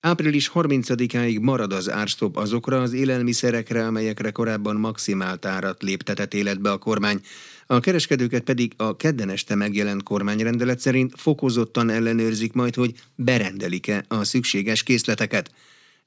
Április 30-áig marad az árstop azokra az élelmiszerekre, amelyekre korábban maximált árat léptetett életbe a kormány. A kereskedőket pedig a kedden este megjelent kormányrendelet szerint fokozottan ellenőrzik majd, hogy berendelik-e a szükséges készleteket.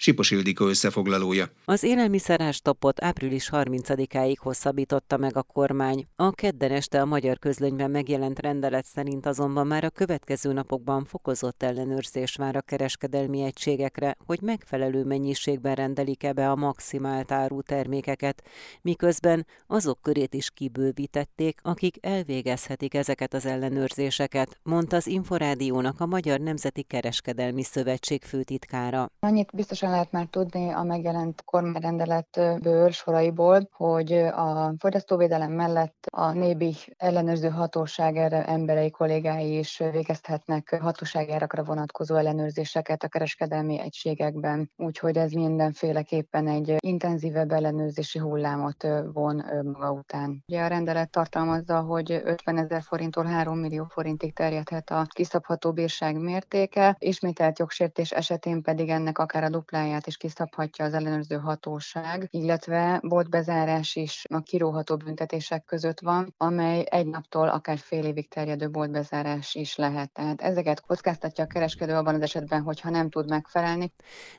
Sipos Ildikó összefoglalója. Az élelmiszerástopot április 30-áig hosszabbította meg a kormány. A kedden este a magyar közlönyben megjelent rendelet szerint azonban már a következő napokban fokozott ellenőrzés vár a kereskedelmi egységekre, hogy megfelelő mennyiségben rendelik-e be a maximált áru termékeket, miközben azok körét is kibővítették, akik elvégezhetik ezeket az ellenőrzéseket, mondta az Inforádiónak a Magyar Nemzeti Kereskedelmi Szövetség főtitkára. Annyit biztosan lehet már tudni a megjelent kormányrendeletből soraiból, hogy a fogyasztóvédelem mellett a nébi ellenőrző hatóság erre emberei kollégái is végezhetnek hatóságjárakra vonatkozó ellenőrzéseket a kereskedelmi egységekben, úgyhogy ez mindenféleképpen egy intenzívebb ellenőrzési hullámot von maga után. Ugye a rendelet tartalmazza, hogy 50 ezer forinttól 3 millió forintig terjedhet a kiszabható bírság mértéke, ismételt jogsértés esetén pedig ennek akár a duplá listáját is kiszabhatja az ellenőrző hatóság, illetve boltbezárás is a kiróható büntetések között van, amely egy naptól akár fél évig terjedő boltbezárás is lehet. Tehát ezeket kockáztatja a kereskedő abban az esetben, hogyha nem tud megfelelni.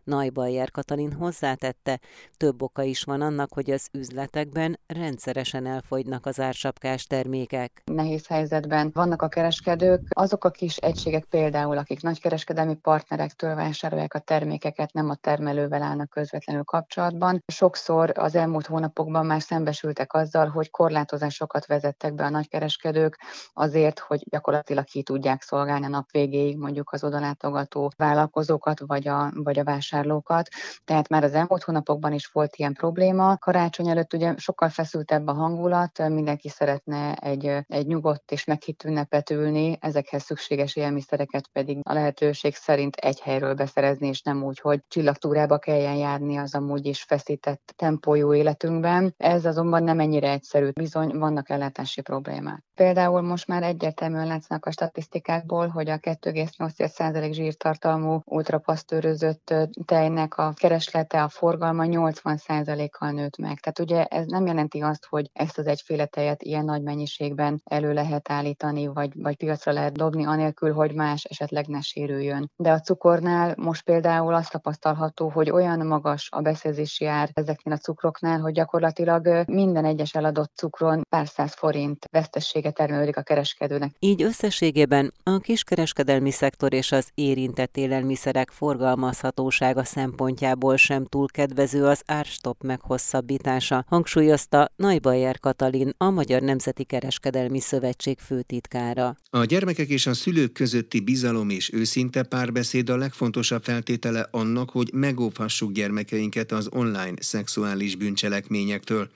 Najbajer Katalin hozzátette, több oka is van annak, hogy az üzletekben rendszeresen elfogynak az ársapkás termékek. Nehéz helyzetben vannak a kereskedők, azok a kis egységek például, akik nagykereskedelmi partnerektől vásárolják a termékeket, nem a termelővel állnak közvetlenül kapcsolatban. Sokszor az elmúlt hónapokban már szembesültek azzal, hogy korlátozásokat vezettek be a nagykereskedők azért, hogy gyakorlatilag ki tudják szolgálni a nap végéig mondjuk az odalátogató vállalkozókat vagy a, vagy a vásárlókat. Tehát már az elmúlt hónapokban is volt ilyen probléma. Karácsony előtt ugye sokkal feszültebb a hangulat, mindenki szeretne egy, egy nyugodt és meghitt ünnepet ülni, ezekhez szükséges élelmiszereket pedig a lehetőség szerint egy helyről beszerezni, és nem úgy, hogy csillag túrába kelljen járni az amúgy is feszített tempójú életünkben. Ez azonban nem ennyire egyszerű, bizony vannak ellátási problémák. Például most már egyértelműen látsznak a statisztikákból, hogy a 2,8% zsírtartalmú ultrapasztőrözött tejnek a kereslete, a forgalma 80%-kal nőtt meg. Tehát ugye ez nem jelenti azt, hogy ezt az egyféle tejet ilyen nagy mennyiségben elő lehet állítani, vagy, vagy piacra lehet dobni, anélkül, hogy más esetleg ne sérüljön. De a cukornál most például azt tapasztalhat, látható, hogy olyan magas a beszerzési ár ezeknél a cukroknál, hogy gyakorlatilag minden egyes eladott cukron pár száz forint vesztessége termelődik a kereskedőnek. Így összességében a kiskereskedelmi szektor és az érintett élelmiszerek forgalmazhatósága szempontjából sem túl kedvező az árstop meghosszabbítása, hangsúlyozta Najbajer Katalin, a Magyar Nemzeti Kereskedelmi Szövetség főtitkára. A gyermekek és a szülők közötti bizalom és őszinte párbeszéd a legfontosabb feltétele annak, hogy megóvhassuk gyermekeinket az online szexuális bűncselekményektől.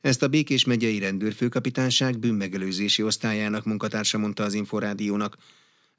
Ezt a Békés megyei rendőrfőkapitányság bűnmegelőzési osztályának munkatársa mondta az Inforádiónak.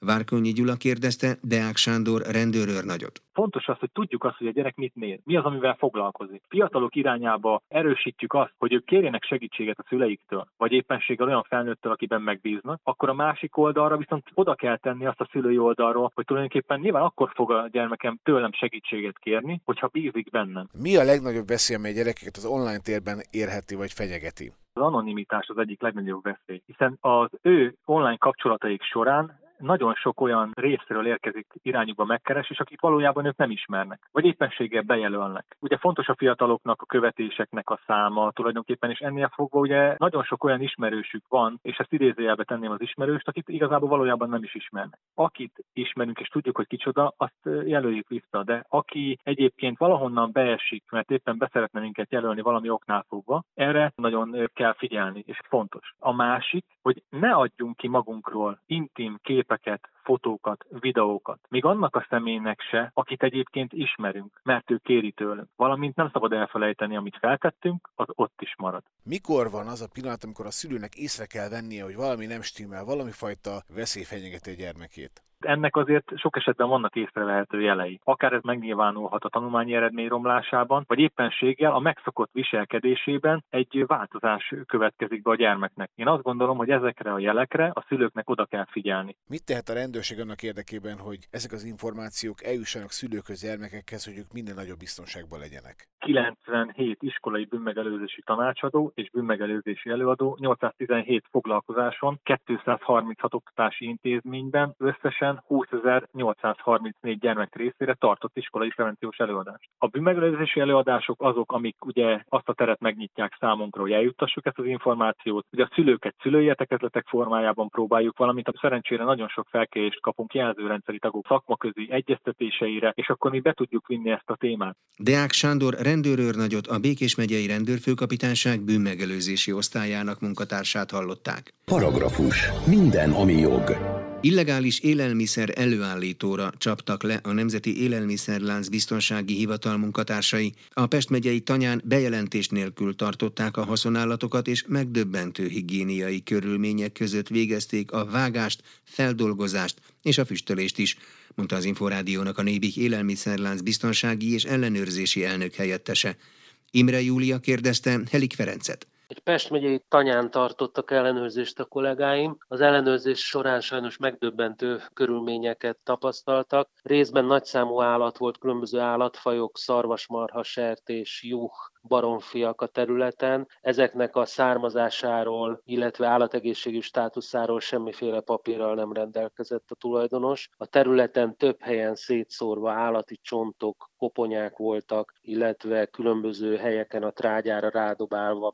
Várkonyi Gyula kérdezte Deák Sándor rendőrőrnagyot. Fontos az, hogy tudjuk azt, hogy a gyerek mit néz, mi az, amivel foglalkozik. Fiatalok irányába erősítjük azt, hogy ők kérjenek segítséget a szüleiktől, vagy éppenséggel olyan felnőttől, akiben megbíznak, akkor a másik oldalra viszont oda kell tenni azt a szülői oldalról, hogy tulajdonképpen nyilván akkor fog a gyermekem tőlem segítséget kérni, hogyha bízik bennem. Mi a legnagyobb veszély, amely gyerekeket az online térben érheti vagy fenyegeti? Az anonimitás az egyik legnagyobb veszély, hiszen az ő online kapcsolataik során nagyon sok olyan részről érkezik irányukba megkeresés, akik valójában ők nem ismernek, vagy éppenséggel bejelölnek. Ugye fontos a fiataloknak a követéseknek a száma tulajdonképpen, és ennél fogva ugye nagyon sok olyan ismerősük van, és ezt idézőjelbe tenném az ismerőst, akit igazából valójában nem is ismernek. Akit ismerünk és tudjuk, hogy kicsoda, azt jelöljük vissza, de aki egyébként valahonnan beesik, mert éppen beszeretne minket jelölni valami oknál fogva, erre nagyon kell figyelni, és fontos. A másik, hogy ne adjunk ki magunkról intim képet paquet. Fotókat, videókat. Még annak a személynek se, akit egyébként ismerünk, mert ő kéri tőlünk. Valamint nem szabad elfelejteni, amit feltettünk, az ott is marad. Mikor van az a pillanat, amikor a szülőnek észre kell vennie, hogy valami nem stimmel, valami fajta veszély fenyegeti a gyermekét? Ennek azért sok esetben vannak észrevehető jelei. Akár ez megnyilvánulhat a tanulmányi eredmény romlásában, vagy éppenséggel a megszokott viselkedésében egy változás következik be a gyermeknek. Én azt gondolom, hogy ezekre a jelekre a szülőknek oda kell figyelni. Mit tehet a rendőrség annak érdekében, hogy ezek az információk eljussanak szülőköz gyermekekhez, hogy ők minden nagyobb biztonságban legyenek? 97 iskolai bűnmegelőzési tanácsadó és bűnmegelőzési előadó 817 foglalkozáson 236 oktatási intézményben összesen 20.834 gyermek részére tartott iskolai prevenciós előadást. A bűnmegelőzési előadások azok, amik ugye azt a teret megnyitják számunkra, hogy eljuttassuk ezt az információt, hogy a szülőket szülői értekezletek formájában próbáljuk, valamint a szerencsére nagyon sok felkérést kapunk jelzőrendszeri tagok szakmaközi egyeztetéseire, és akkor mi be tudjuk vinni ezt a témát. Deák Sándor rendőrőrnagyot a Békés megyei rendőrfőkapitányság bűnmegelőzési osztályának munkatársát hallották. Paragrafus. Minden, ami jog. Illegális élelmiszer előállítóra csaptak le a Nemzeti Élelmiszerlánc Biztonsági Hivatal munkatársai. A Pest megyei tanyán bejelentés nélkül tartották a haszonállatokat, és megdöbbentő higiéniai körülmények között végezték a vágást, feldolgozást és a füstölést is, mondta az Inforádiónak a Nébik Élelmiszerlánc Biztonsági és Ellenőrzési Elnök helyettese. Imre Júlia kérdezte Helik Ferencet. Egy Pest megyei tanyán tartottak ellenőrzést a kollégáim. Az ellenőrzés során sajnos megdöbbentő körülményeket tapasztaltak. Részben nagyszámú állat volt, különböző állatfajok, szarvasmarha, sertés, juh, baromfiak a területen. Ezeknek a származásáról, illetve állategészségű státuszáról semmiféle papírral nem rendelkezett a tulajdonos. A területen több helyen szétszórva állati csontok, koponyák voltak, illetve különböző helyeken a trágyára rádobálva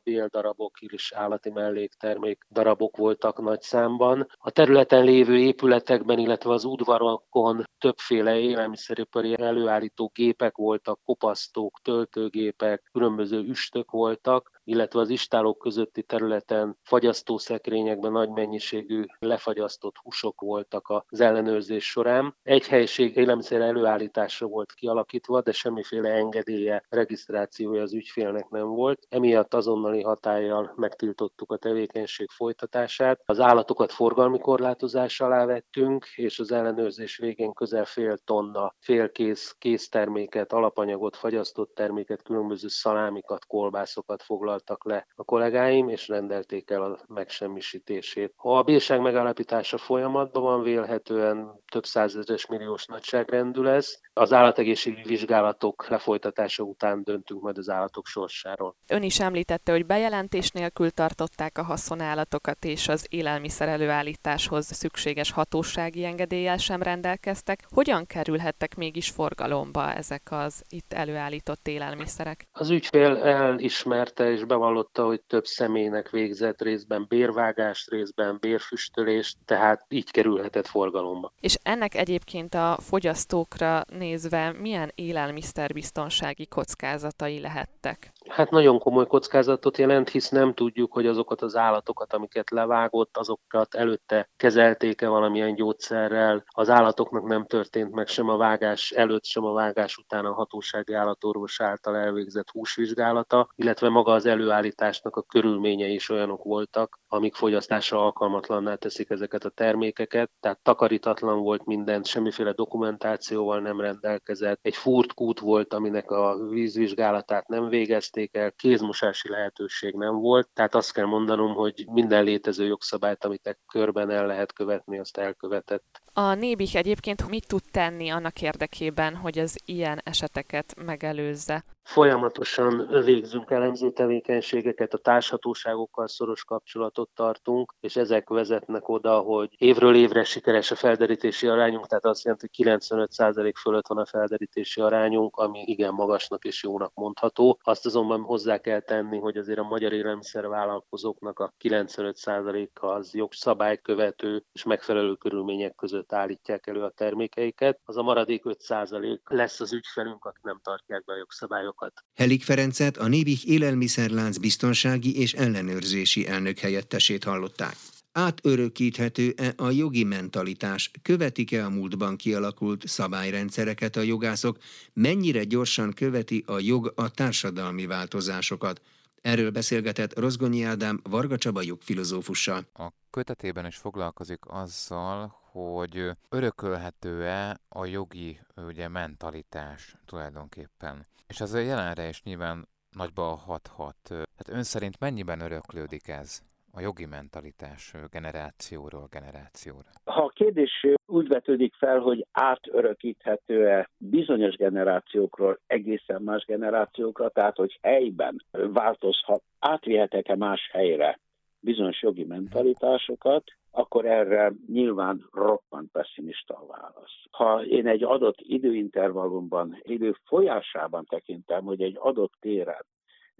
béldarabok és állati melléktermék darabok voltak nagy számban. A területen lévő épületekben, illetve az udvarokon többféle élelmiszeripari előállító gépek voltak, kopasztók, töltőgépek, különböző üstök voltak, illetve az istálók közötti területen fagyasztószekrényekben nagy mennyiségű lefagyasztott húsok voltak az ellenőrzés során. Egy helység élelmiszer előállításra volt kialakítva, de semmiféle engedélye, regisztrációja az ügyfélnek nem volt. Emiatt azonnali hatállyal megtiltottuk a tevékenység folytatását. Az állatokat forgalmi korlátozás alá vettünk, és az ellenőrzés végén közel fél tonna félkész készterméket, alapanyagot, fagyasztott terméket, különböző szalámikat, kolbászokat foglalt foglaltak le a kollégáim, és rendelték el a megsemmisítését. Ha a bírság megállapítása folyamatban van, vélhetően több százezeres milliós nagyságrendű lesz. Az állategészségügyi vizsgálatok lefolytatása után döntünk majd az állatok sorsáról. Ön is említette, hogy bejelentés nélkül tartották a haszonállatokat, és az élelmiszer előállításhoz szükséges hatósági engedéllyel sem rendelkeztek. Hogyan kerülhettek mégis forgalomba ezek az itt előállított élelmiszerek? Az ügyfél elismerte és bevallotta, hogy több személynek végzett részben bérvágást, részben bérfüstölést, tehát így kerülhetett forgalomba. És ennek egyébként a fogyasztókra nézve milyen élelmiszerbiztonsági kockázatai lehettek? Hát nagyon komoly kockázatot jelent, hisz nem tudjuk, hogy azokat az állatokat, amiket levágott, azokat előtte kezelték-e valamilyen gyógyszerrel. Az állatoknak nem történt meg sem a vágás előtt, sem a vágás után a hatósági állatorvos által elvégzett húsvizsgálata, illetve maga az előállításnak a körülményei is olyanok voltak, amik fogyasztásra alkalmatlanná teszik ezeket a termékeket. Tehát takarítatlan volt minden, semmiféle dokumentációval nem rendelkezett. Egy furt kút volt, aminek a vízvizsgálatát nem végezték, el, kézmosási lehetőség nem volt, tehát azt kell mondanom, hogy minden létező jogszabályt, amit körben el lehet követni, azt elkövetett. A Nébik egyébként mit tud tenni annak érdekében, hogy az ilyen eseteket megelőzze? Folyamatosan végzünk elemző tevékenységeket, a társhatóságokkal szoros kapcsolatot tartunk, és ezek vezetnek oda, hogy évről évre sikeres a felderítési arányunk, tehát azt jelenti, hogy 95% fölött van a felderítési arányunk, ami igen magasnak és jónak mondható. Azt azonban hozzá kell tenni, hogy azért a magyar élelmiszervállalkozóknak a 95%-a az jogszabálykövető és megfelelő körülmények között állítják elő a termékeiket. Az a maradék 5% lesz az ügyfelünk, akik nem tartják be a jogszabályokat szabályokat. Helik Ferencet a Névich élelmiszerlánc biztonsági és ellenőrzési elnök helyettesét hallották. Átörökíthető-e a jogi mentalitás? Követik-e a múltban kialakult szabályrendszereket a jogászok? Mennyire gyorsan követi a jog a társadalmi változásokat? Erről beszélgetett Rozgonyi Ádám Varga Csaba jogfilozófussal. A kötetében is foglalkozik azzal, hogy örökölhető-e a jogi ugye, mentalitás tulajdonképpen. És ez a jelenre is nyilván nagyba hathat. Hát ön szerint mennyiben öröklődik ez? a jogi mentalitás generációról generációra? Ha a kérdés úgy vetődik fel, hogy átörökíthető-e bizonyos generációkról egészen más generációkra, tehát hogy helyben változhat, átvihetek-e más helyre bizonyos jogi mentalitásokat, akkor erre nyilván roppant pessimista a válasz. Ha én egy adott időintervallumban, idő folyásában tekintem, hogy egy adott téren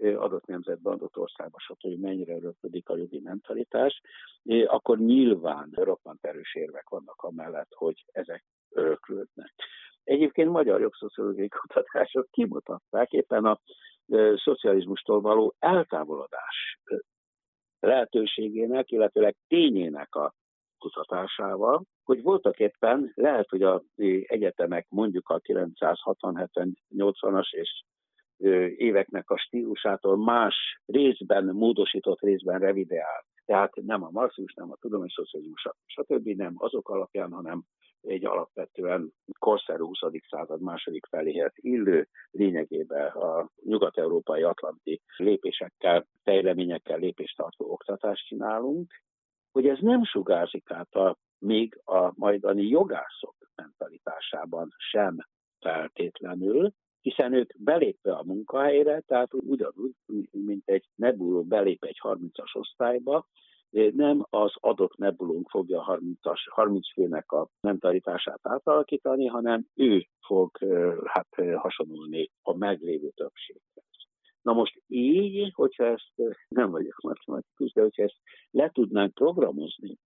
adott nemzetben, adott országban, stb. mennyire öröklődik a jogi mentalitás, akkor nyilván roppant erős érvek vannak amellett, hogy ezek öröklődnek. Egyébként magyar jogszociológiai kutatások kimutatták éppen a szocializmustól való eltávolodás lehetőségének, illetőleg tényének a kutatásával, hogy voltak éppen, lehet, hogy az egyetemek mondjuk a 960-70-80-as és éveknek a stílusától más részben módosított, részben revideált. Tehát nem a marxizmus, nem a tudományszocializmus, stb. nem azok alapján, hanem egy alapvetően korszerű 20. század második feléhez illő lényegében a nyugat-európai atlanti lépésekkel, fejleményekkel lépést tartó oktatást csinálunk, hogy ez nem sugárzik át a, még a majdani jogászok mentalitásában sem feltétlenül, hiszen ők belépve a munkahelyre, tehát ugyanúgy, mint egy nebuló belép egy 30-as osztályba, nem az adott nebulunk fogja 30, 30 főnek a mentalitását átalakítani, hanem ő fog hát, hasonlulni a meglévő többséghez. Na most így, hogyha ezt nem vagyok matematikus, de hogyha ezt le tudnánk programozni,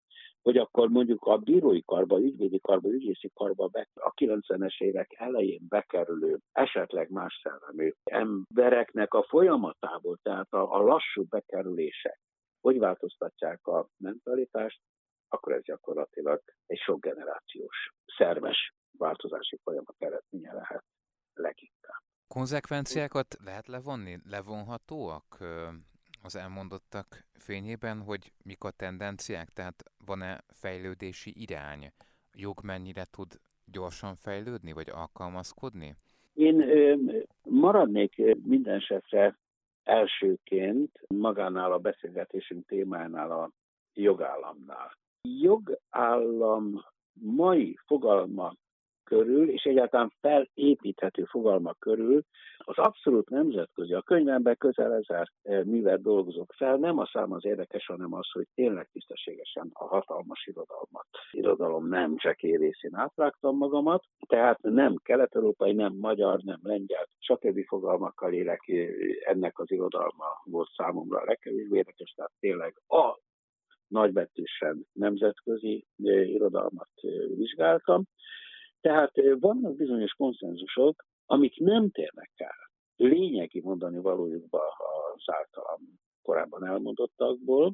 hogy akkor mondjuk a bírói karba, ügyvédi karba, ügyészi karba be, a 90-es évek elején bekerülő, esetleg más szellemű embereknek a folyamatából, tehát a, a lassú bekerülések, hogy változtatják a mentalitást, akkor ez gyakorlatilag egy sok generációs szerves változási folyamat eredménye lehet leginkább. Konzekvenciákat lehet levonni? Levonhatóak az elmondottak fényében, hogy mik a tendenciák, tehát van-e fejlődési irány? Jog mennyire tud gyorsan fejlődni, vagy alkalmazkodni? Én ö, maradnék minden esetre elsőként magánál a beszélgetésünk témánál a jogállamnál. Jogállam mai fogalma körül, és egyáltalán felépíthető fogalmak körül az abszolút nemzetközi, a könyvemben közel ezer művet dolgozok fel, nem a szám az érdekes, hanem az, hogy tényleg tisztességesen a hatalmas irodalmat, irodalom nem csekély részén átrágtam magamat, tehát nem kelet-európai, nem magyar, nem lengyel, stb. fogalmakkal élek, eh, ennek az irodalma volt számomra a legkevésbé érdekes, tehát tényleg a nagybetűsen nemzetközi eh, irodalmat vizsgáltam, tehát vannak bizonyos konszenzusok, amik nem térnek el lényegi mondani valójukba az általam korábban elmondottakból.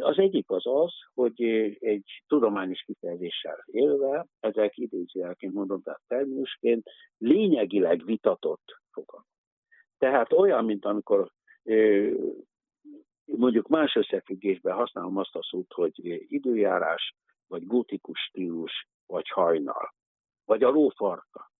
Az egyik az az, hogy egy tudományos kifejezéssel élve, ezek idézőjelként mondom, tehát terminusként, lényegileg vitatott fogalmak. Tehát olyan, mint amikor mondjuk más összefüggésben használom azt a szót, hogy időjárás, vagy gótikus stílus, vagy hajnal vagy a lófarka.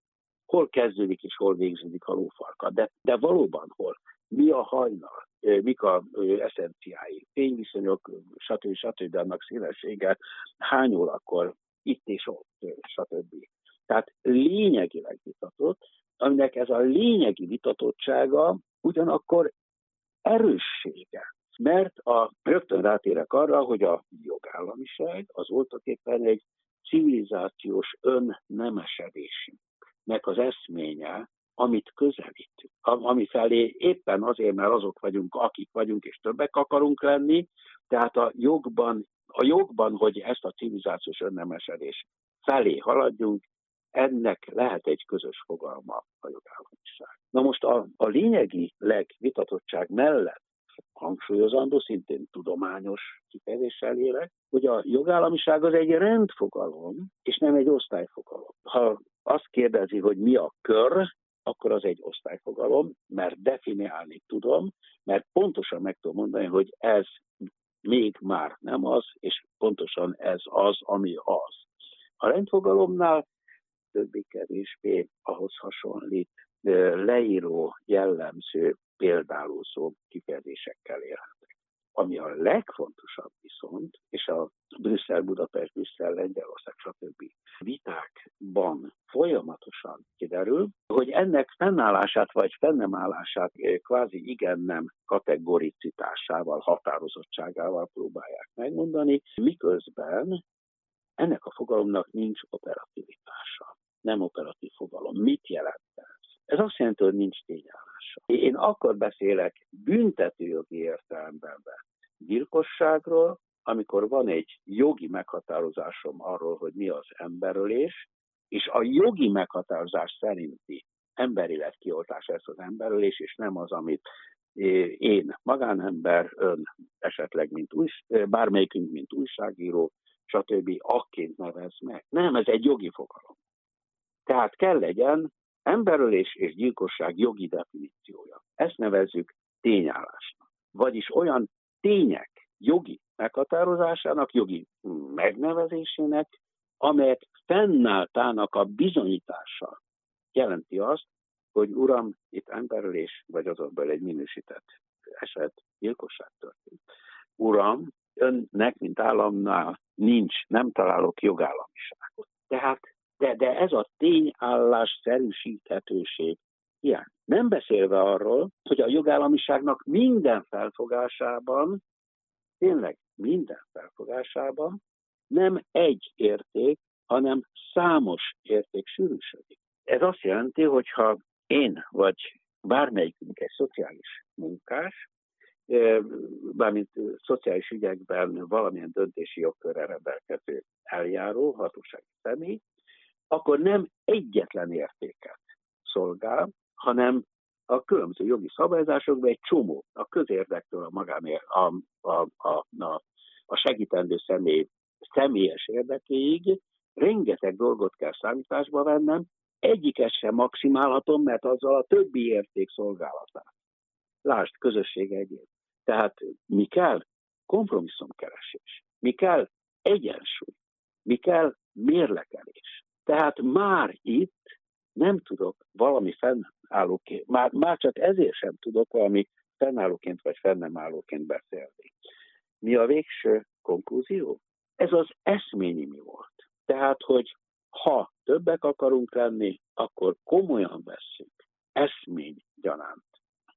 Hol kezdődik és hol végződik a lófarka, de, de valóban hol. Mi a hajnal, mik a eszenciái, fényviszonyok, stb. stb. annak szélessége, hány órakor, itt és ott, stb. Tehát lényegileg vitatott, aminek ez a lényegi vitatottsága ugyanakkor erőssége. Mert a, rögtön rátérek arra, hogy a jogállamiság az voltak éppen egy civilizációs önnemesedésünknek az eszménye, amit közelítünk, ami felé éppen azért, mert azok vagyunk, akik vagyunk, és többek akarunk lenni, tehát a jogban, a jogban, hogy ezt a civilizációs önnemesedés felé haladjunk, ennek lehet egy közös fogalma a jogállamiság. Na most a, a lényegi legvitatottság mellett hangsúlyozandó, szintén tudományos kifejezéssel élek, hogy a jogállamiság az egy rendfogalom, és nem egy osztályfogalom. Ha azt kérdezi, hogy mi a kör, akkor az egy osztályfogalom, mert definiálni tudom, mert pontosan meg tudom mondani, hogy ez még már nem az, és pontosan ez az, ami az. A rendfogalomnál többé-kevésbé ahhoz hasonlít leíró, jellemző, példáló szó kifejezésekkel élhet. Ami a legfontosabb viszont, és a Brüsszel, Budapest, Brüsszel, Lengyelország, stb. vitákban folyamatosan kiderül, hogy ennek fennállását vagy fennemállását kvázi igen-nem kategoricitásával, határozottságával próbálják megmondani, miközben ennek a fogalomnak nincs operativitása. Nem operatív fogalom. Mit jelent ez? Ez azt jelenti, hogy nincs tényállása. Én akkor beszélek büntetőjogi értelemben gyilkosságról, amikor van egy jogi meghatározásom arról, hogy mi az emberölés, és a jogi meghatározás szerinti emberileg kioltás ez az emberölés, és nem az, amit én magánember, ön esetleg, mint új, bármelyikünk, mint újságíró, stb. akként nevez meg. Nem, ez egy jogi fogalom. Tehát kell legyen emberölés és gyilkosság jogi definíciója. Ezt nevezzük tényállásnak. Vagyis olyan tények jogi meghatározásának, jogi megnevezésének, amelyek fennálltának a bizonyítása jelenti azt, hogy uram, itt emberölés, vagy azonban egy minősített eset, gyilkosság történt. Uram, önnek, mint államnál nincs, nem találok jogállamiságot. Tehát, de, de ez a tényállás szerűsíthetőség hiány. Nem beszélve arról, hogy a jogállamiságnak minden felfogásában, tényleg minden felfogásában nem egy érték, hanem számos érték sűrűsödik. Ez azt jelenti, hogy ha én vagy bármelyikünk egy szociális munkás, bármint szociális ügyekben valamilyen döntési jogkörre rendelkező eljáró, hatósági személy, akkor nem egyetlen értéket szolgál, hanem a különböző jogi szabályzásokban egy csomó, a közérdektől a magánér, a, a, a, a, a segítendő személy személyes érdekéig rengeteg dolgot kell számításba vennem, egyiket sem maximálhatom, mert azzal a többi érték szolgálatát. Lásd, közösség egyéb. Tehát mi kell? Kompromisszumkeresés. Mi kell? Egyensúly. Mi kell? Mérlekelés. Tehát már itt nem tudok valami fennállóként, már, már csak ezért sem tudok valami fennállóként vagy fennemállóként beszélni. Mi a végső konklúzió? Ez az eszményi mi volt. Tehát, hogy ha többek akarunk lenni, akkor komolyan vesszük eszmény gyanánt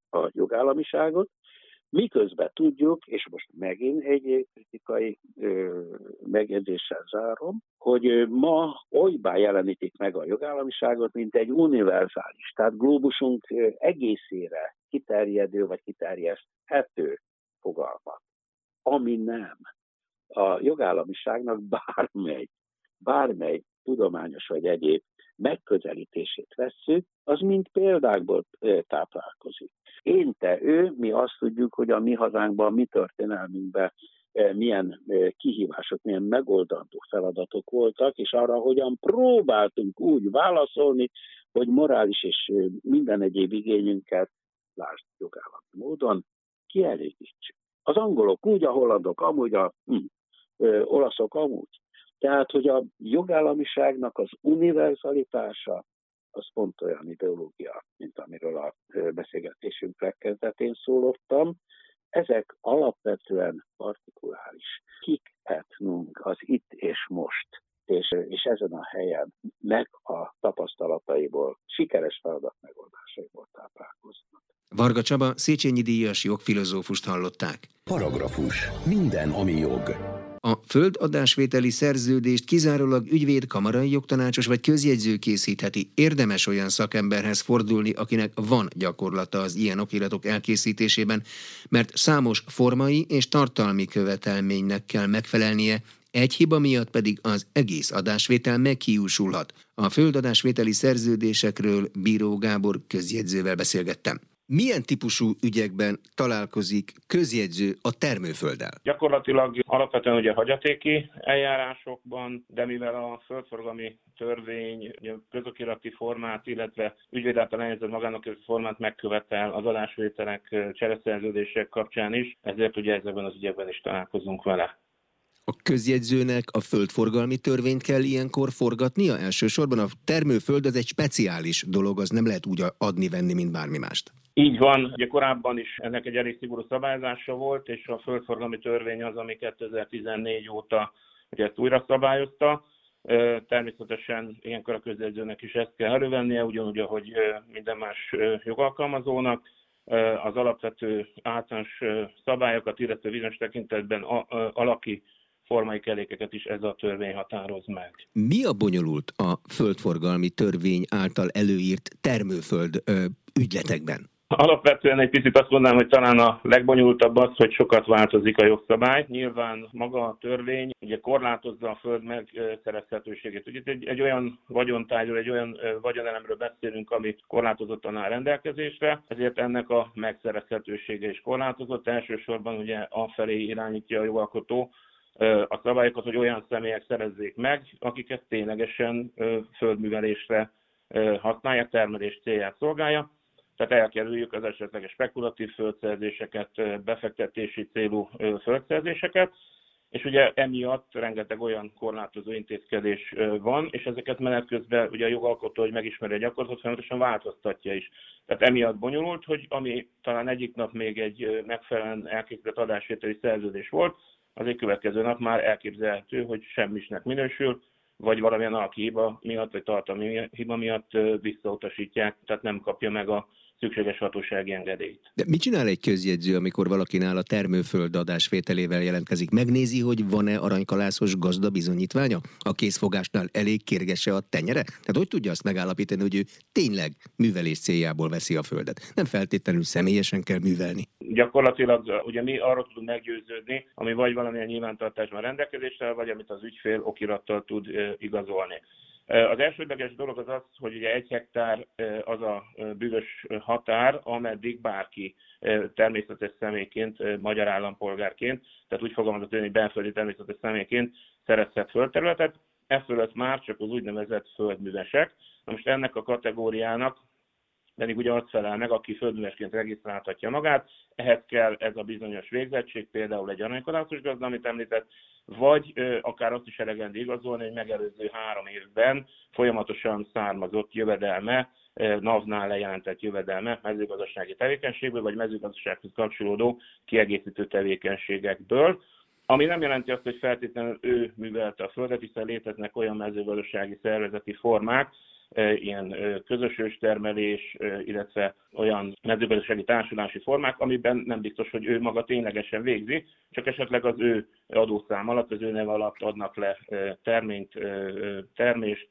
a jogállamiságot, miközben tudjuk, és most megint egy kritikai ö, megjegyzéssel zárom, hogy ma olybá jelenítik meg a jogállamiságot, mint egy univerzális, tehát globusunk egészére kiterjedő vagy kiterjeszthető fogalmat, ami nem. A jogállamiságnak bármely, bármely tudományos vagy egyéb megközelítését vesszük, az mind példákból táplálkozik. Én, te, ő, mi azt tudjuk, hogy a mi hazánkban, mi történelmünkben milyen kihívások, milyen megoldandó feladatok voltak, és arra hogyan próbáltunk úgy válaszolni, hogy morális és minden egyéb igényünket, lásd jogállami módon, kielégítsük. Az angolok úgy, a hollandok amúgy, a hm, ö, olaszok amúgy. Tehát, hogy a jogállamiságnak az univerzalitása, az pont olyan ideológia, mint amiről a beszélgetésünk legkezdetén szólottam. Ezek alapvetően partikuláris. Kikhetnünk az itt és most, és, és ezen a helyen meg a tapasztalataiból, sikeres feladat megoldásaiból táplálkoznak. Varga Csaba, Széchenyi díjas jogfilozófust hallották. Paragrafus. Minden, ami jog. A földadásvételi szerződést kizárólag ügyvéd, kamarai jogtanácsos vagy közjegyző készítheti. Érdemes olyan szakemberhez fordulni, akinek van gyakorlata az ilyen okiratok elkészítésében, mert számos formai és tartalmi követelménynek kell megfelelnie, egy hiba miatt pedig az egész adásvétel meghiúsulhat. A földadásvételi szerződésekről Bíró Gábor közjegyzővel beszélgettem. Milyen típusú ügyekben találkozik közjegyző a termőfölddel? Gyakorlatilag alapvetően ugye hagyatéki eljárásokban, de mivel a földforgalmi törvény közokirati formát, illetve ügyvéd által lehelyezett magának formát megkövetel az adásvételek csereszerződések kapcsán is, ezért ugye ezekben az ügyekben is találkozunk vele. A közjegyzőnek a földforgalmi törvényt kell ilyenkor forgatnia? Elsősorban a termőföld az egy speciális dolog, az nem lehet úgy adni-venni, mint bármi mást. Így van, ugye korábban is ennek egy elég szigorú szabályozása volt, és a földforgalmi törvény az, ami 2014 óta ugye ezt újra szabályozta. Természetesen ilyenkor a közjegyzőnek is ezt kell elővennie, ugyanúgy, ahogy minden más jogalkalmazónak. Az alapvető általános szabályokat, illetve bizonyos tekintetben alaki formai kelékeket is ez a törvény határoz meg. Mi a bonyolult a földforgalmi törvény által előírt termőföld ügyletekben? Alapvetően egy picit azt mondanám, hogy talán a legbonyolultabb az, hogy sokat változik a jogszabály. Nyilván maga a törvény ugye korlátozza a föld megszerezhetőségét. Ugye egy, egy olyan vagyontárgyról, egy olyan vagyonelemről beszélünk, ami korlátozottan áll rendelkezésre, ezért ennek a megszerezhetősége is korlátozott. Elsősorban ugye afelé irányítja a jogalkotó a szabályokat, hogy olyan személyek szerezzék meg, akiket ténylegesen földművelésre használják, termelés célját szolgálja tehát elkerüljük az esetleges spekulatív földszerzéseket, befektetési célú földszerzéseket, és ugye emiatt rengeteg olyan korlátozó intézkedés van, és ezeket menet közben ugye a jogalkotó, hogy megismeri a gyakorlatot, folyamatosan változtatja is. Tehát emiatt bonyolult, hogy ami talán egyik nap még egy megfelelően elkészített adásvételi szerződés volt, az egy következő nap már elképzelhető, hogy semmisnek minősül, vagy valamilyen alki hiba miatt, vagy tartalmi hiba miatt visszautasítják, tehát nem kapja meg a szükséges hatósági engedélyt. De mit csinál egy közjegyző, amikor valakinál a termőföld adásvételével jelentkezik? Megnézi, hogy van-e aranykalászos gazda bizonyítványa? A készfogásnál elég kérgese a tenyere? Tehát hogy tudja azt megállapítani, hogy ő tényleg művelés céljából veszi a földet? Nem feltétlenül személyesen kell művelni. Gyakorlatilag ugye mi arról tudunk meggyőződni, ami vagy valamilyen nyilvántartásban rendelkezésre, vagy amit az ügyfél okirattal tud igazolni. Az elsődleges dolog az az, hogy ugye egy hektár az a bűvös határ, ameddig bárki természetes személyként, magyar állampolgárként, tehát úgy fogalmazott hogy belföldi természetes személyként szerezhet földterületet, e fölött már csak az úgynevezett földművesek. Na most ennek a kategóriának pedig ugye azt felel meg, aki földművesként regisztráltatja magát, ehhez kell ez a bizonyos végzettség, például egy aranykodászos gazda, amit említett, vagy ö, akár azt is elegendő igazolni, hogy megelőző három évben folyamatosan származott jövedelme, NAV-nál lejelentett jövedelme mezőgazdasági tevékenységből, vagy mezőgazdasághoz kapcsolódó kiegészítő tevékenységekből, ami nem jelenti azt, hogy feltétlenül ő művelte a földet, hiszen léteznek olyan mezőgazdasági szervezeti formák, ilyen közös őstermelés, illetve olyan mezőgazdasági társulási formák, amiben nem biztos, hogy ő maga ténylegesen végzi, csak esetleg az ő adószám alatt, az ő neve alatt adnak le terményt, termést,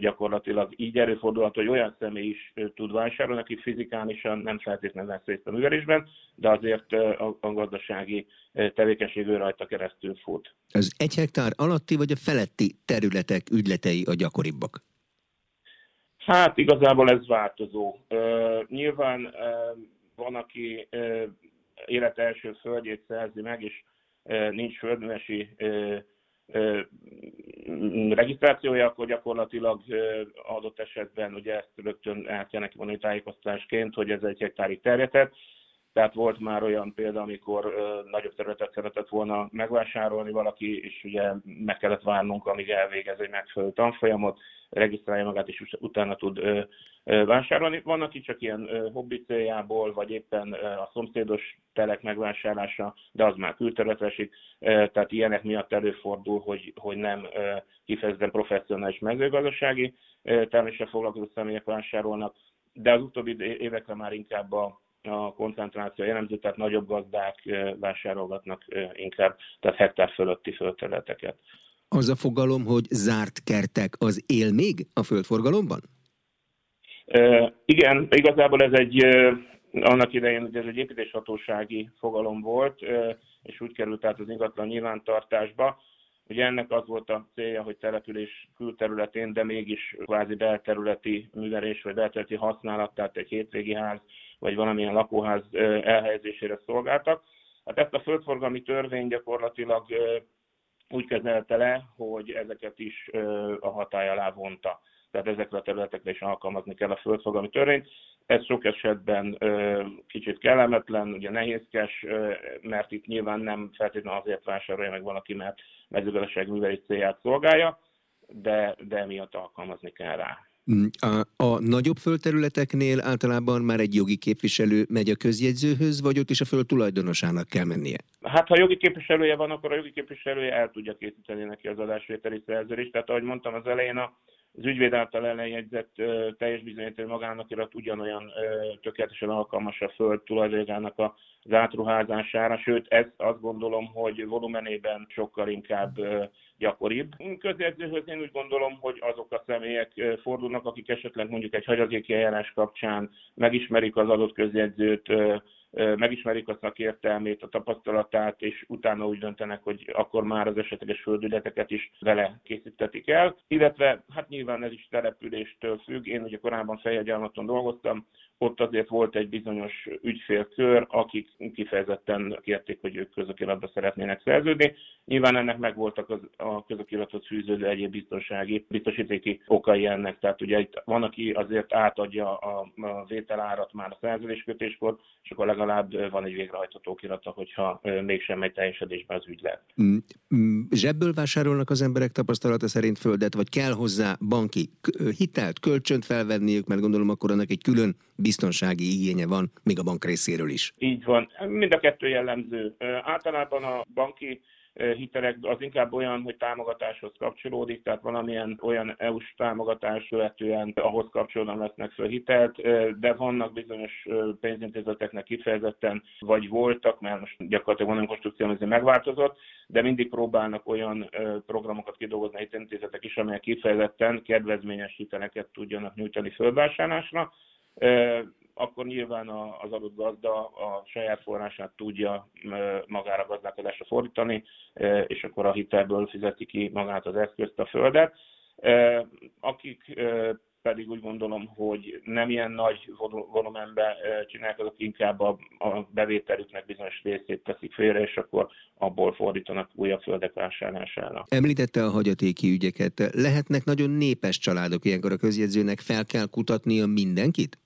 gyakorlatilag így előfordulhat, hogy olyan személy is tud vásárolni, aki fizikálisan nem feltétlenül vesz részt a művelésben, de azért a gazdasági tevékenység ő rajta keresztül fut. Az egy hektár alatti vagy a feletti területek ügyletei a gyakoribbak? Hát igazából ez változó. Nyilván van, aki élet első földjét szerzi meg, és nincs földművesi uh, regisztrációja, akkor gyakorlatilag adott esetben ugye ezt rögtön el kell neki mondani tájékoztatásként, hogy ez egy hektárig terjedhet. Tehát volt már olyan példa, amikor uh, nagyobb területet szeretett volna megvásárolni valaki, és ugye meg kellett várnunk, amíg elvégez egy megfelelő tanfolyamot, regisztrálja magát, és utána tud ö, ö, vásárolni. Van, aki csak ilyen ö, hobbi céljából, vagy éppen ö, a szomszédos telek megvásárlása, de az már külterületre esik, ö, tehát ilyenek miatt előfordul, hogy, hogy nem ö, kifejezetten professzionális mezőgazdasági terméssel foglalkozó személyek vásárolnak, de az utóbbi évekre már inkább a, a koncentráció jellemző, tehát nagyobb gazdák vásárolgatnak inkább, tehát hektár fölötti földterületeket. Az a fogalom, hogy zárt kertek, az él még a földforgalomban? E, igen, igazából ez egy annak idején ez egy építéshatósági fogalom volt, és úgy került át az ingatlan nyilvántartásba. Ugye ennek az volt a célja, hogy település külterületén, de mégis kvázi belterületi művelés vagy belterületi használat, tehát egy hétvégi ház vagy valamilyen lakóház elhelyezésére szolgáltak. Hát ezt a földforgalmi törvény gyakorlatilag úgy kezelte le, hogy ezeket is a hatály alá vonta. Tehát ezekre a területekre is alkalmazni kell a földfogalmi törvényt. Ez sok esetben kicsit kellemetlen, ugye nehézkes, mert itt nyilván nem feltétlenül azért vásárolja meg valaki, mert mezőgazdaság művelés célját szolgálja, de, de emiatt alkalmazni kell rá. Mm, a, a nagyobb földterületeknél általában már egy jogi képviselő megy a közjegyzőhöz, vagy ott is a föld tulajdonosának kell mennie? Hát ha jogi képviselője van, akkor a jogi képviselője el tudja készíteni neki az adásvételi szerződést. Tehát ahogy mondtam az elején, az ügyvéd által ellenjegyzett teljes bizonyítő magának irat ugyanolyan uh, tökéletesen alkalmas a föld tulajdonának az átruházására, sőt, ezt azt gondolom, hogy volumenében sokkal inkább uh, gyakoribb. Közjegyzőhöz én úgy gondolom, hogy azok a személyek fordulnak, akik esetleg mondjuk egy hagyatéki eljárás kapcsán megismerik az adott közjegyzőt, megismerik a szakértelmét, a tapasztalatát, és utána úgy döntenek, hogy akkor már az esetleges földületeket is vele készítetik el. Illetve hát nyilván ez is településtől függ. Én ugye korábban fejegyelmaton dolgoztam, ott azért volt egy bizonyos ügyfélkör, akik kifejezetten kérték, hogy ők közokiratba szeretnének szerződni. Nyilván ennek megvoltak az, a közokiratot fűződő egyéb biztonsági, biztosítéki okai ennek. Tehát ugye itt van, aki azért átadja a, a vételárat már a szerződéskötéskor, és akkor legalább van egy végrehajtható kirata, hogyha mégsem megy teljesedésbe az ügylet. Mm, mm, zsebből vásárolnak az emberek tapasztalata szerint földet, vagy kell hozzá banki hitelt, kölcsönt felvenniük, mert gondolom akkor annak egy külön biztonsági igénye van, még a bank részéről is. Így van. Mind a kettő jellemző. Általában a banki hitelek az inkább olyan, hogy támogatáshoz kapcsolódik, tehát valamilyen olyan EU-s támogatás követően ahhoz kapcsolódóan vesznek föl hitelt, de vannak bizonyos pénzintézeteknek kifejezetten, vagy voltak, mert most gyakorlatilag van konstrukció, ez megváltozott, de mindig próbálnak olyan programokat kidolgozni a hitelintézetek is, amelyek kifejezetten kedvezményes hiteleket tudjanak nyújtani fölvásárlásra, akkor nyilván az adott gazda a saját forrását tudja magára gazdálkodásra fordítani, és akkor a hitelből fizeti ki magát az eszközt, a földet. Akik pedig úgy gondolom, hogy nem ilyen nagy volumenben csinálják, azok inkább a, a bevételüknek bizonyos részét teszik félre, és akkor abból fordítanak újabb földek vásárlására. Említette a hagyatéki ügyeket. Lehetnek nagyon népes családok, ilyenkor a közjegyzőnek fel kell kutatnia mindenkit?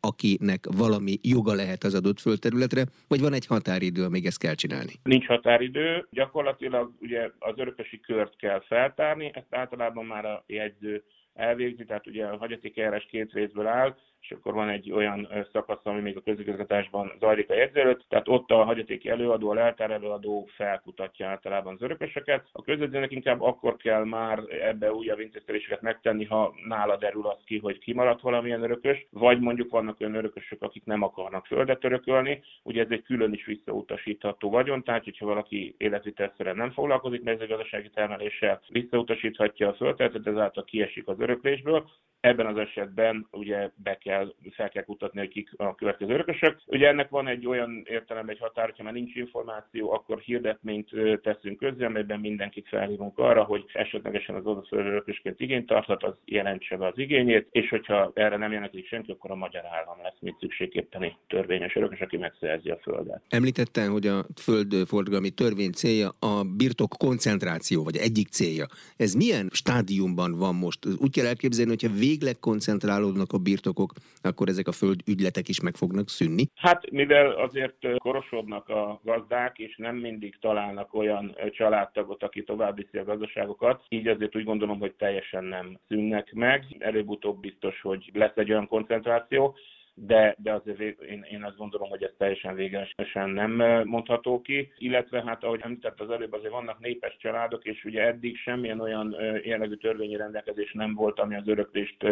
Akinek valami joga lehet az adott földterületre, vagy van egy határidő, amíg ezt kell csinálni? Nincs határidő, gyakorlatilag ugye az örökösi kört kell feltárni, ezt általában már a jegyző elvégzi, tehát ugye a hagyaték eljárás két részből áll, és akkor van egy olyan szakasz, ami még a közigazgatásban zajlik a jegyzőlőt, tehát ott a hagyatéki előadó, a leltár előadó felkutatja általában az örököseket. A közvetőnek inkább akkor kell már ebbe újabb intézkedéseket megtenni, ha nála derül az ki, hogy kimaradt valamilyen örökös, vagy mondjuk vannak olyan örökösök, akik nem akarnak földet örökölni, ugye ez egy külön is visszautasítható vagyon, tehát hogyha valaki életvitelszerűen nem foglalkozik mezőgazdasági termeléssel, visszautasíthatja a földet, ezáltal kiesik az öröklésből, Ebben az esetben ugye be kell, fel kell kutatni, hogy kik a következő örökösök. Ugye ennek van egy olyan értelemben egy határ, hogyha már nincs információ, akkor hirdetményt teszünk közé, amelyben mindenkit felhívunk arra, hogy esetlegesen az adott örökösként igényt tarthat, az jelentse be az igényét, és hogyha erre nem jelentkezik senki, akkor a magyar állam lesz, mint szükségképpeni törvényes örökös, aki megszerzi a földet. Említette, hogy a földforgalmi törvény célja a birtok koncentráció, vagy egyik célja. Ez milyen stádiumban van most? Úgy kell elképzelni, hogyha végleg koncentrálódnak a birtokok, akkor ezek a földügyletek is meg fognak szűnni? Hát mivel azért korosodnak a gazdák, és nem mindig találnak olyan családtagot, aki tovább viszi a gazdaságokat, így azért úgy gondolom, hogy teljesen nem szűnnek meg. Előbb-utóbb biztos, hogy lesz egy olyan koncentráció, de, de azért én, én azt gondolom, hogy ez teljesen végesen nem mondható ki. Illetve hát, ahogy említett az előbb, azért vannak népes családok, és ugye eddig semmilyen olyan jellegű törvényi rendelkezés nem volt, ami az öröklést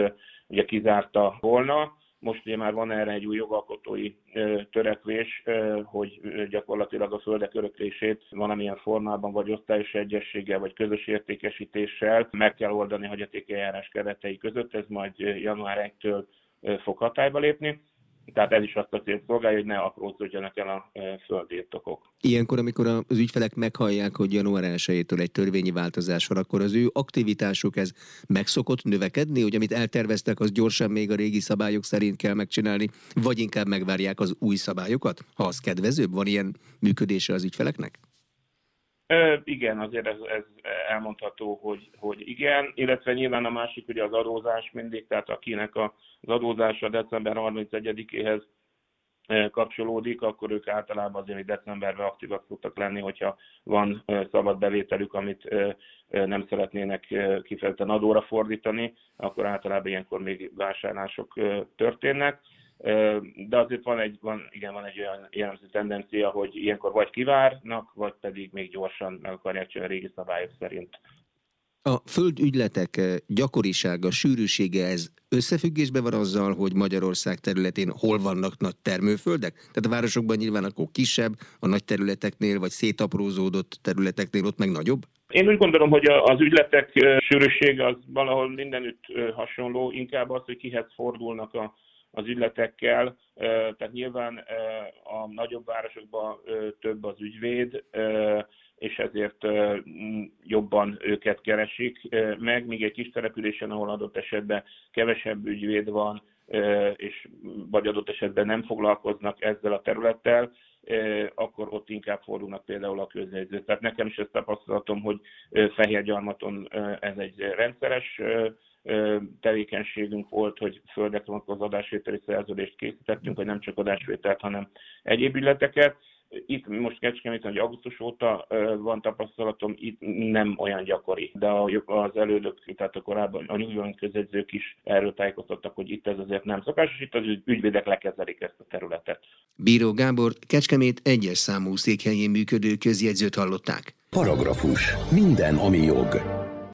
ugye kizárta volna. Most ugye már van erre egy új jogalkotói törekvés, hogy gyakorlatilag a földek öröklését valamilyen formában, vagy osztályos egyességgel, vagy közös értékesítéssel meg kell oldani hagyatéki eljárás keretei között. Ez majd január 1-től fog hatályba lépni. Tehát ez is azt a célt szolgálja, hogy ne aprózódjanak el a földírtokok. Ilyenkor, amikor az ügyfelek meghallják, hogy január 1 egy törvényi változás van, akkor az ő aktivitásuk ez megszokott növekedni, hogy amit elterveztek, az gyorsan még a régi szabályok szerint kell megcsinálni, vagy inkább megvárják az új szabályokat, ha az kedvezőbb? Van ilyen működése az ügyfeleknek? Igen, azért ez, ez elmondható, hogy, hogy igen, illetve nyilván a másik ugye az adózás mindig, tehát akinek az adózása december 31-éhez kapcsolódik, akkor ők általában azért decemberben aktívak szoktak lenni, hogyha van szabad bevételük, amit nem szeretnének kifejezetten adóra fordítani, akkor általában ilyenkor még vásárlások történnek. De azért van egy, van, igen, van egy olyan jellemző tendencia, hogy ilyenkor vagy kivárnak, vagy pedig még gyorsan meg akarják csinálni a régi szabályok szerint a földügyletek gyakorisága, sűrűsége ez összefüggésben van azzal, hogy Magyarország területén hol vannak nagy termőföldek? Tehát a városokban nyilván akkor kisebb, a nagy területeknél, vagy szétaprózódott területeknél ott meg nagyobb? Én úgy gondolom, hogy az ügyletek sűrűsége az valahol mindenütt hasonló, inkább az, hogy kihez fordulnak a, az ügyletekkel. Tehát nyilván a nagyobb városokban több az ügyvéd, és ezért jobban őket keresik meg, míg egy kis településen, ahol adott esetben kevesebb ügyvéd van, és vagy adott esetben nem foglalkoznak ezzel a területtel, akkor ott inkább fordulnak például a közjegyző. Tehát nekem is ezt tapasztalatom, hogy Fehérgyarmaton ez egy rendszeres tevékenységünk volt, hogy földekre az adásvételi szerződést készítettünk, hogy nem csak adásvételt, hanem egyéb ügyleteket, itt most Kecskeméten, hogy augusztus óta van tapasztalatom, itt nem olyan gyakori, de az elődök, tehát a korábban a York közedzők is erről tájékoztattak, hogy itt ez azért nem szokásos, itt az ügyvédek lekezelik ezt a területet. Bíró Gábor Kecskemét egyes számú székhelyén működő közjegyzőt hallották. Paragrafus. Minden, ami jog.